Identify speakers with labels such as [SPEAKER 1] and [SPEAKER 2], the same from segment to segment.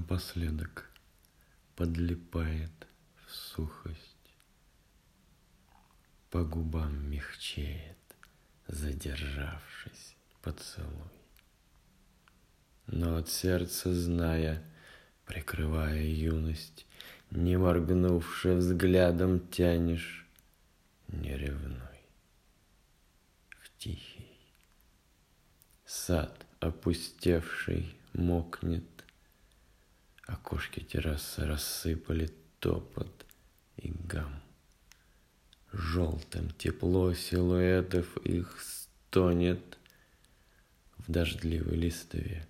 [SPEAKER 1] напоследок подлипает в сухость, по губам мягчеет, задержавшись поцелуй. Но от сердца зная, прикрывая юность, не моргнувши взглядом тянешь, не ревной. В тихий сад опустевший мокнет, Окошки террасы рассыпали топот и гам. Желтым тепло силуэтов их стонет В дождливой листве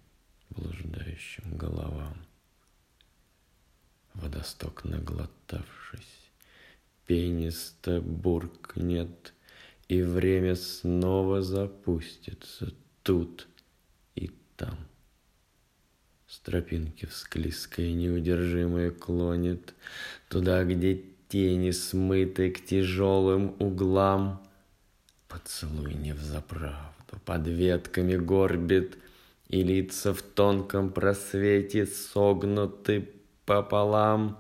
[SPEAKER 1] блуждающим головам. Водосток наглотавшись, пенисто буркнет, И время снова запустится тут и там. Тропинки всклизкой неудержимое клонит Туда, где тени смыты к тяжелым углам. Поцелуй не взаправду, под ветками горбит, И лица в тонком просвете согнуты пополам.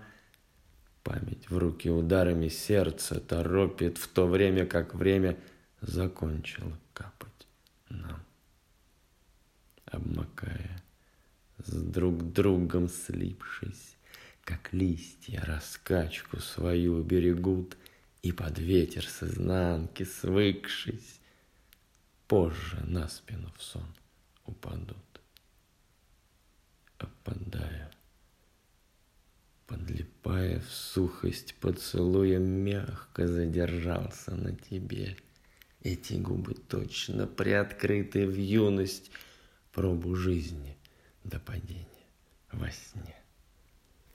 [SPEAKER 1] Память в руки ударами сердца торопит, В то время как время закончило капать нам. Обмакая с друг другом слипшись, как листья раскачку свою берегут и под ветер с изнанки свыкшись, позже на спину в сон упадут. Опадая, подлипая в сухость поцелуя, мягко задержался на тебе. Эти губы точно приоткрыты в юность пробу жизни до падения во сне.